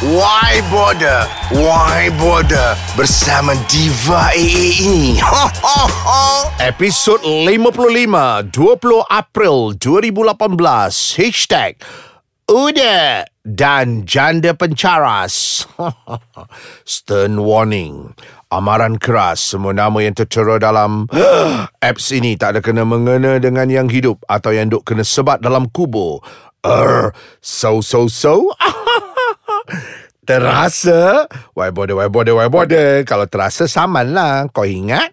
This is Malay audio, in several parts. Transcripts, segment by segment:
Why Border? Why Border? Bersama Diva AA ini. Episod 55 20 April 2018 Hashtag Uda dan Janda Pencaras Stern warning Amaran keras semua nama yang tertera dalam apps ini tak ada kena mengena dengan yang hidup atau yang duk kena sebat dalam kubur. Er, so so so. terasa. Why bother, why bother, why bother. Kalau terasa saman lah. Kau ingat?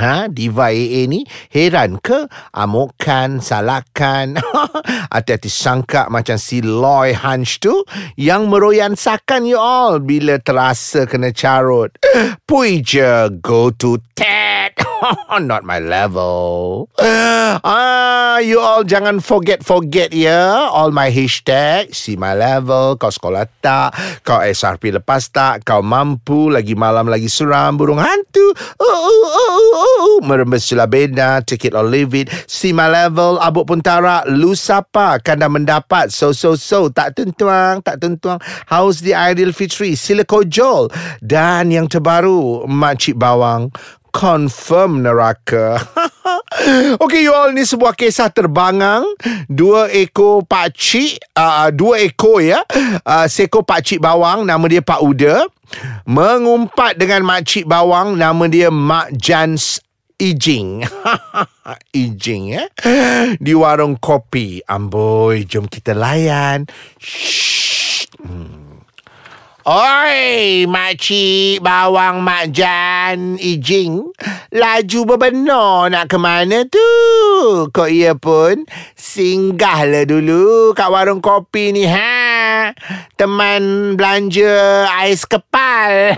Ha, Diva AA ni heran ke amukan, salahkan hati-hati sangka macam si Loy Hunch tu yang meroyan sakan you all bila terasa kena carut. Pui je go to TED. Not my level. Ah, you all jangan forget-forget ya. All my hashtag, see my level, kau sekolah tak, kau SRP lepas tak, kau mampu, lagi malam lagi seram, burung hantu. Oh, oh, oh, oh, Merembes jelah beda, take it or leave it. See my level, abuk pun tarak, lu siapa, kan dah mendapat. So, so, so, tak tentuang, tak tentuang. How's the ideal fitri? Sila kojol. Dan yang terbaru, Makcik Bawang, confirm neraka. okay, you all ni sebuah kisah terbangang. Dua ekor pakcik, uh, dua ekor ya. Uh, seekor pakcik bawang, nama dia Pak Uda. Mengumpat dengan makcik bawang, nama dia Mak Jans Ijing. Ijing ya. Di warung kopi. Amboi, jom kita layan. Shh. Hmm. Oi, makcik bawang mak Jan Ijing. Laju berbenar nak ke mana tu? Kok ia pun singgahlah dulu kat warung kopi ni ha. Teman belanja ais kepal.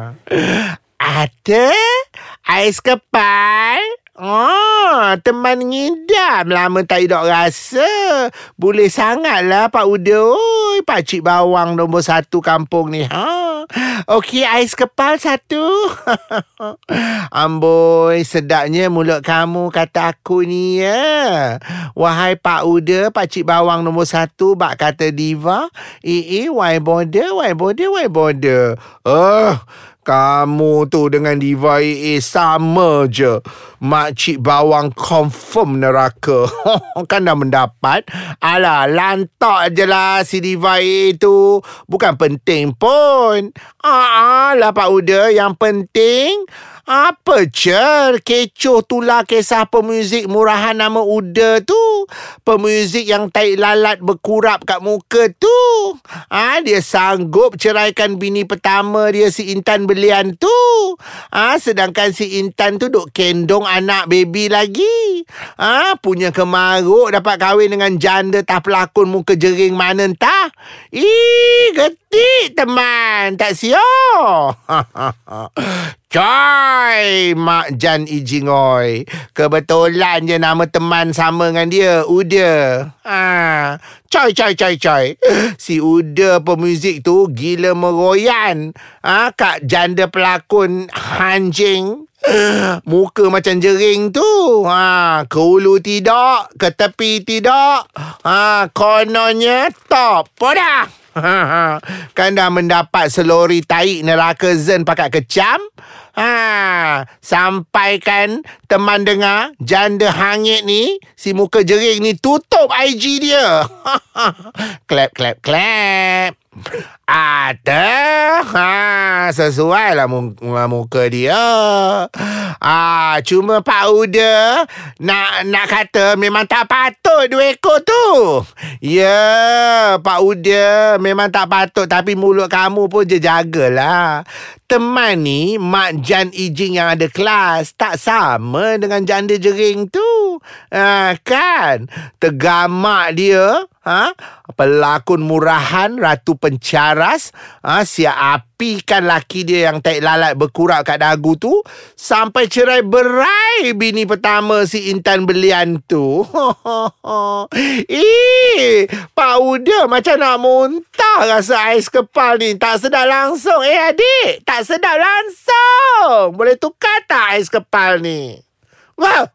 Ada ais kepal? Oh, teman ngidam lama tak hidup rasa. Boleh sangatlah Pak Uda. Oi, Pakcik Bawang nombor satu kampung ni. Ha? Okey, ais kepal satu. Amboi, sedapnya mulut kamu kata aku ni ya. Wahai Pak Uda, Pakcik Bawang nombor satu, bak kata diva. Eh, eh, why bother, why bother, why bother. Oh, kamu tu dengan Diva AA sama je. Makcik bawang confirm neraka. kan dah mendapat. Alah, lantak je lah si Diva AA tu. Bukan penting pun. Ah, lah Pak Uda. Yang penting... Apa cer kecoh tulah kisah pemuzik murahan nama Uda tu? Pemuzik yang taik lalat berkurap kat muka tu. Ah ha, dia sanggup ceraikan bini pertama dia si Intan Belian tu. Ah ha, sedangkan si Intan tu duk kendong anak baby lagi. Ah ha, punya kemaruk dapat kahwin dengan janda tah pelakon muka jering mana entah. Ih, getik teman. Tak siap. Coy, Mak Jan Ijingoy. Kebetulan je nama teman sama dengan dia, Uda. Ha. Coy, coy, coy, coy. Si Uda pemuzik tu gila meroyan. Ha, kak janda pelakon Hanjing. Muka macam jering tu. Ha, ke hulu tidak, ke tepi tidak. Ha, kononnya top. Podah. kan dah mendapat selori taik neraka zen pakai kecam. Ha, sampaikan teman dengar janda hangit ni si muka jering ni tutup IG dia. clap clap clap. Ada? Ha, Sesuai lah muka dia. Ah, Cuma Pak Uda Nak nak kata Memang tak patut Dua ekor tu. Ya Pak Uda Memang tak patut Tapi mulut kamu pun je jagalah. Teman ni Mak Jan Ijing yang ada kelas Tak sama dengan janda jering tu ha, Kan Tegamak dia ha? Pelakon murahan Ratu pencaras ha? Siap apikan laki dia yang tak lalat berkurak kat dagu tu Sampai cerai berai bini pertama si Intan Belian tu Eh, Pak Uda macam nak muntah rasa ais kepal ni Tak sedap langsung Eh adik, tak sedap langsung Boleh tukar tak ais kepal ni? Wow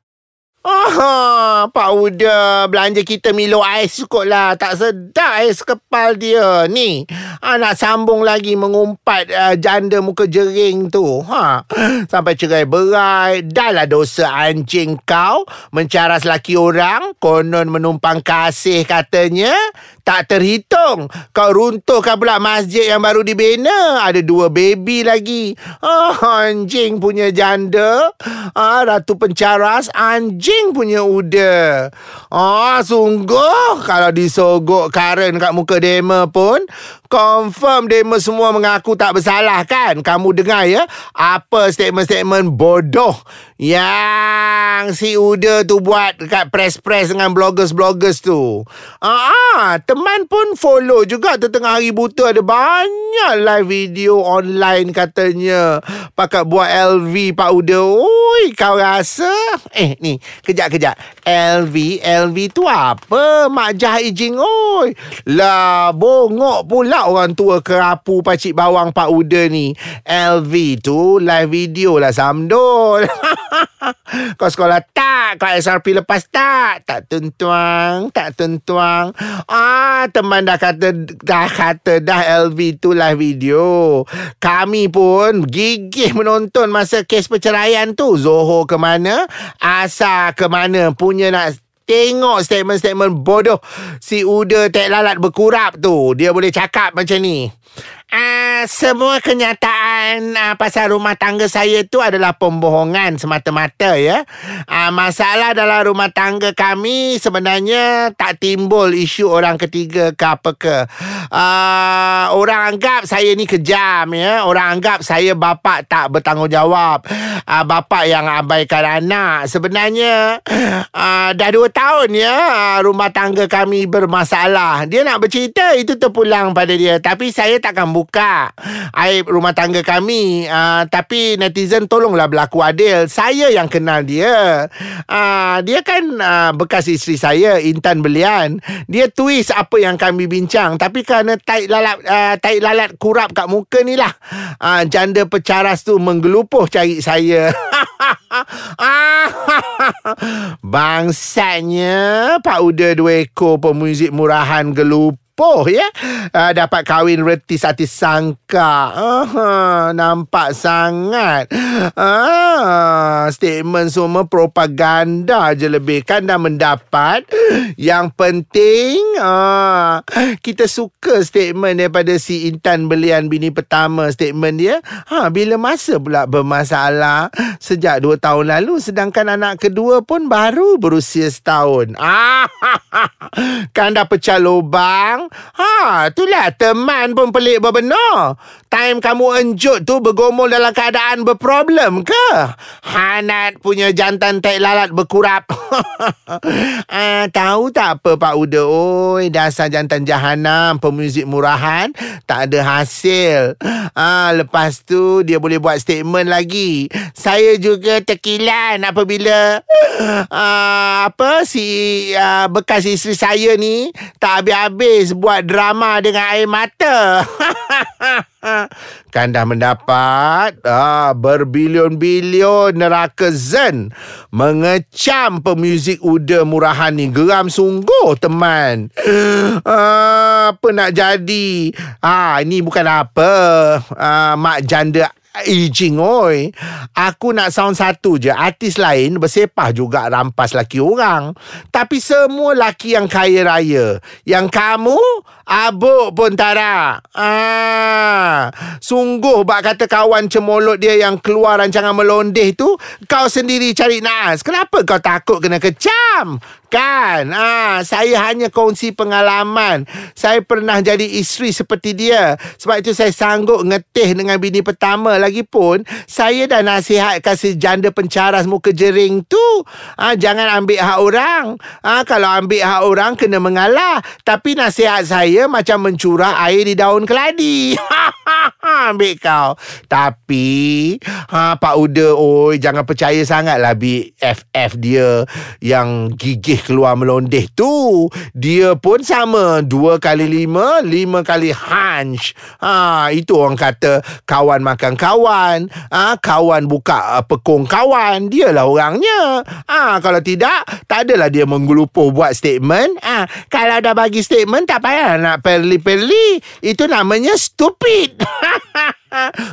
Ah, Pak Uda belanja kita Milo ais cukup lah. Tak sedap ais kepal dia. Ni, ah, nak sambung lagi mengumpat uh, janda muka jering tu. Ha, sampai cerai berai. Dah lah dosa anjing kau mencaras laki orang. Konon menumpang kasih katanya. Tak terhitung. Kau runtuhkan pula masjid yang baru dibina. Ada dua baby lagi. Ah, anjing punya janda. Ah, Ratu pencaras anjing punya uda. Ah, sungguh kalau disogok Karen kat muka demo pun, confirm demo semua mengaku tak bersalah kan? Kamu dengar ya? Apa statement-statement bodoh yang si Uda tu buat dekat press-press dengan bloggers-bloggers tu. Ah, ah, teman pun follow juga tengah hari buta ada banyak live video online katanya. Pakat buat LV Pak Uda. Oi, kau rasa? Eh, ni, kejap-kejap. LV, LV tu apa? Mak Jah Ijing, oi. Lah, bongok pula orang tua kerapu pacik bawang Pak Uda ni. LV tu live video lah Samdol. Kau sekolah tak? Kau SRP lepas tak? Tak tentuang, tak tentuang. Ah, teman dah kata dah kata dah LV tu live video. Kami pun gigih menonton masa kes perceraian tu. Zoho ke mana? Asa ke mana? Punya nak Tengok statement-statement bodoh si Uda tek lalat berkurap tu. Dia boleh cakap macam ni. Uh, semua kenyataan uh, pasal rumah tangga saya tu adalah pembohongan semata-mata ya. Uh, masalah dalam rumah tangga kami sebenarnya tak timbul isu orang ketiga ke apa ke. Uh, orang anggap saya ni kejam ya. Orang anggap saya bapa tak bertanggungjawab. Uh, bapa yang abaikan anak. Sebenarnya uh, dah dua tahun ya uh, rumah tangga kami bermasalah. Dia nak bercerita itu terpulang pada dia. Tapi saya takkan buka aib rumah tangga kami. Uh, tapi netizen tolonglah berlaku adil. Saya yang kenal dia. Uh, dia kan uh, bekas isteri saya, Intan Belian. Dia twist apa yang kami bincang. Tapi kerana taik lalat, uh, taik lalat kurap kat muka ni lah. Uh, janda pecaras tu menggelupuh cari saya. Bangsanya Pak Uda dua ekor pemuzik murahan gelup sepuh ya? Uh, dapat kahwin reti sati sangka. Uh, nampak sangat. Uh, statement semua propaganda je lebih. Kan dah mendapat. Yang penting uh, kita suka statement daripada si Intan Belian bini pertama statement dia. Ha, bila masa pula bermasalah sejak dua tahun lalu sedangkan anak kedua pun baru berusia setahun. Ah, kan dah pecah lubang Ha, itulah teman pun pelik berbenar. Time kamu enjut tu bergomol dalam keadaan berproblem ke? Hanat punya jantan tek lalat berkurap. ah, tahu tak apa Pak Uda? Oi, dasar jantan jahanam, pemuzik murahan, tak ada hasil. Ah, lepas tu dia boleh buat statement lagi. Saya juga terkilan apabila ah, apa si ah, bekas isteri saya ni tak habis-habis buat drama dengan air mata. kan dah mendapat ah, berbilion-bilion neraka zen mengecam pemuzik uda murahan ni. Geram sungguh teman. Ah, apa nak jadi? Ah, ini bukan apa. Ah, mak janda Ijing oi. Aku nak sound satu je. Artis lain bersepah juga rampas laki orang. Tapi semua laki yang kaya raya. Yang kamu Abuk pun tak ada. Ah, Sungguh bak kata kawan cemolot dia yang keluar rancangan melondeh tu Kau sendiri cari naas. Kenapa kau takut kena kecam? Kan? Ah, Saya hanya kongsi pengalaman. Saya pernah jadi isteri seperti dia. Sebab itu saya sanggup ngetih dengan bini pertama Lagipun Saya dah nasihatkan si janda pencaras muka jering tu ah, Jangan ambil hak orang ah, Kalau ambil hak orang kena mengalah Tapi nasihat saya macam mencurah air di daun keladi Ambil kau. Tapi, ha, Pak Uda, oi, jangan percaya sangatlah BFF dia yang gigih keluar melondeh tu. Dia pun sama. Dua kali lima, lima kali hunch. Ha, itu orang kata kawan makan kawan. Ha, kawan buka uh, pekong kawan. Dialah orangnya. Ha, kalau tidak, tak adalah dia menggelupuh buat statement. Ha, kalau dah bagi statement, tak payah nak perli-perli. Itu namanya stupid.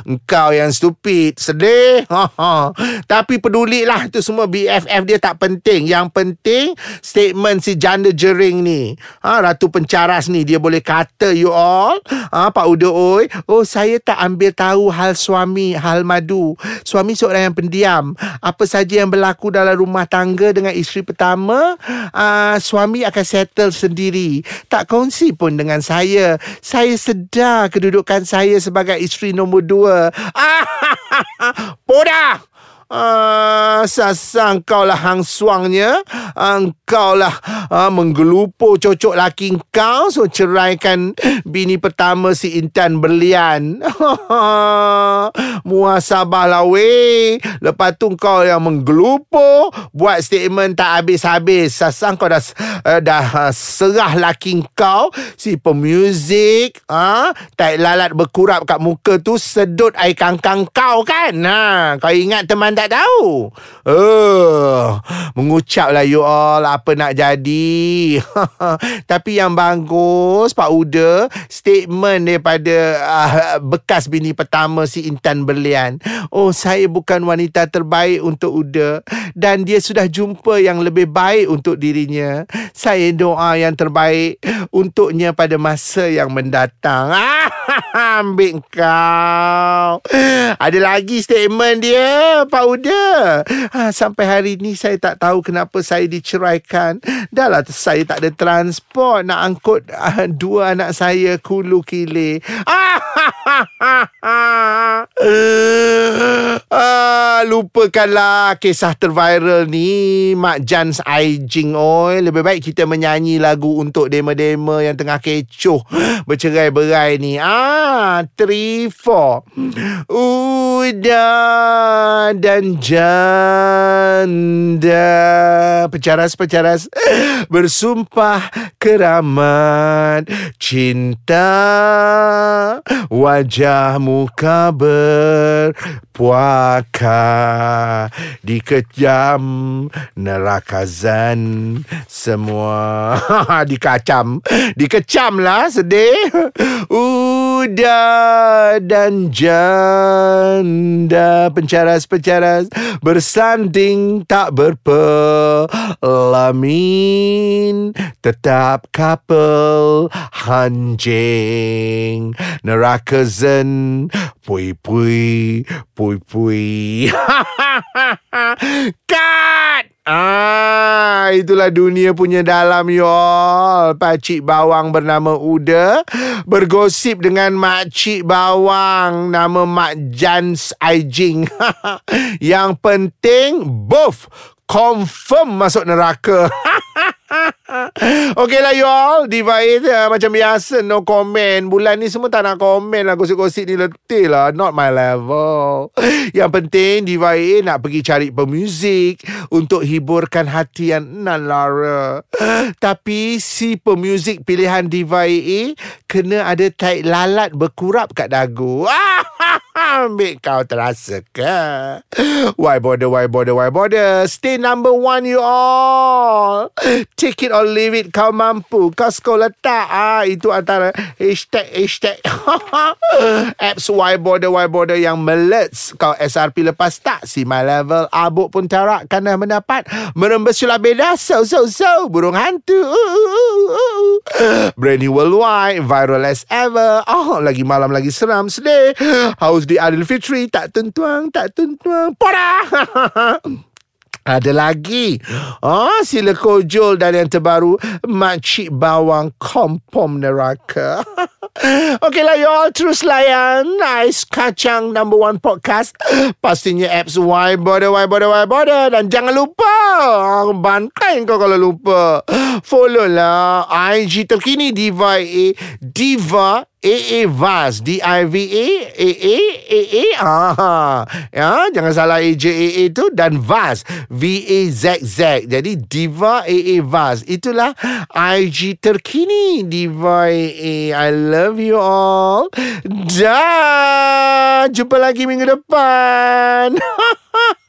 Engkau yang stupid. Sedih. Tapi pedulilah Itu semua BFF dia tak penting. Yang penting Statement si janda jering ni. Ha, Ratu pencaras ni Dia boleh kata you all. Ha, Pak Uda oi Oh saya tak ambil tahu Hal suami Hal madu. Suami seorang yang pendiam. Apa saja yang berlaku Dalam rumah tangga Dengan isteri pertama uh, Suami akan settle sendiri. Tak kongsi pun dengan saya. Saya sedar Kedudukan saya Sebagai isteri nombor nombor dua. Podah! Uh, sasang kau lah hang suangnya. Engkau lah uh, Menggelupur cocok laki kau So ceraikan Bini pertama si Intan Berlian. Muasabah lah weh. Lepas tu kau yang menggelupur. Buat statement tak habis-habis. Sasang kau dah uh, Dah uh, serah laki kau Si pemuzik uh, Tak lalat berkurap kat muka tu Sedut air kangkang kau kan? Ha, Kau ingat teman tak tahu. Uh, mengucaplah you all apa nak jadi. Tapi yang bagus Pak Uda, statement daripada uh, bekas bini pertama si Intan Berlian. Oh, saya bukan wanita terbaik untuk Uda dan dia sudah jumpa yang lebih baik untuk dirinya. Saya doa yang terbaik untuknya pada masa yang mendatang. Ambil kau. Ada lagi statement dia, Pak Uda. Ha, sampai hari ni saya tak tahu kenapa saya diceraikan. Dahlah saya tak ada transport nak angkut uh, dua anak saya kulu kile. ah, lupakanlah kisah terviral ni Mak Jans Aijing Oi. Lebih baik kita menyanyi lagu untuk dema-dema yang tengah kecoh bercerai-berai ni. Ah, 3 4. Udah dan janda. Pencaras-pencaras Bersumpah keramat. Cinta Wajah muka berpuaka Dikejam. Neraka zan Semua. Dikacam. Dikecam lah sedih. Udah dan janda. Pencaras-pencaras Bersanding tak berpelamin. Tetap couple Hanjing. Neraka zen Pui pui Pui pui. Cut Ah, itulah dunia punya dalam y'all. Pakcik bawang bernama Uda bergosip dengan makcik bawang nama Mak Jans Aijing. Yang penting both confirm masuk neraka. Okay lah you all. Diva A uh, Macam biasa. No comment. Bulan ni semua tak nak komen lah. Gosip-gosip ni letih lah. Not my level. Yang penting Diva A nak pergi cari pemuzik Untuk hiburkan hati yang nan lara. Tapi Si pemuzik pilihan Diva A Kena ada taik lalat berkurap kat dagu Ambil kau terasa ke Why bother Why bother Why bother? Stay number one you all. Take it or leave it Kau mampu. Kau sekolah tak? Ah, Itu antara Hashtag Hashtag. Apps why bother Why bother Yang melets. Kau SRP lepas tak? Si my level Abuk pun tarak Kerana mendapat. Merembes sulah beda So so so Burung hantu Brand new worldwide Viral as ever. Oh lagi malam lagi seram. Sedih. How's di Adil Fitri. Tak tentuang tak tentuang. Poda. Ada lagi. Oh sila kojol Dan yang terbaru Makcik bawang Kompom neraka Okeylah y'all Terus layan. Nice Kacang number one podcast. Pastinya apps Why bother Why bother Why bother? Dan jangan lupa Bantai kau kalau lupa. Follow lah IG terkini Diva AA Diva AA Vaz D-I-V-A AA AA ah, ya, Jangan salah AJ AA tu Dan Vaz V-A-Z-Z Jadi Diva AA Vaz. Itulah IG terkini. Diva AA I love you all. Dan Jumpa lagi minggu depan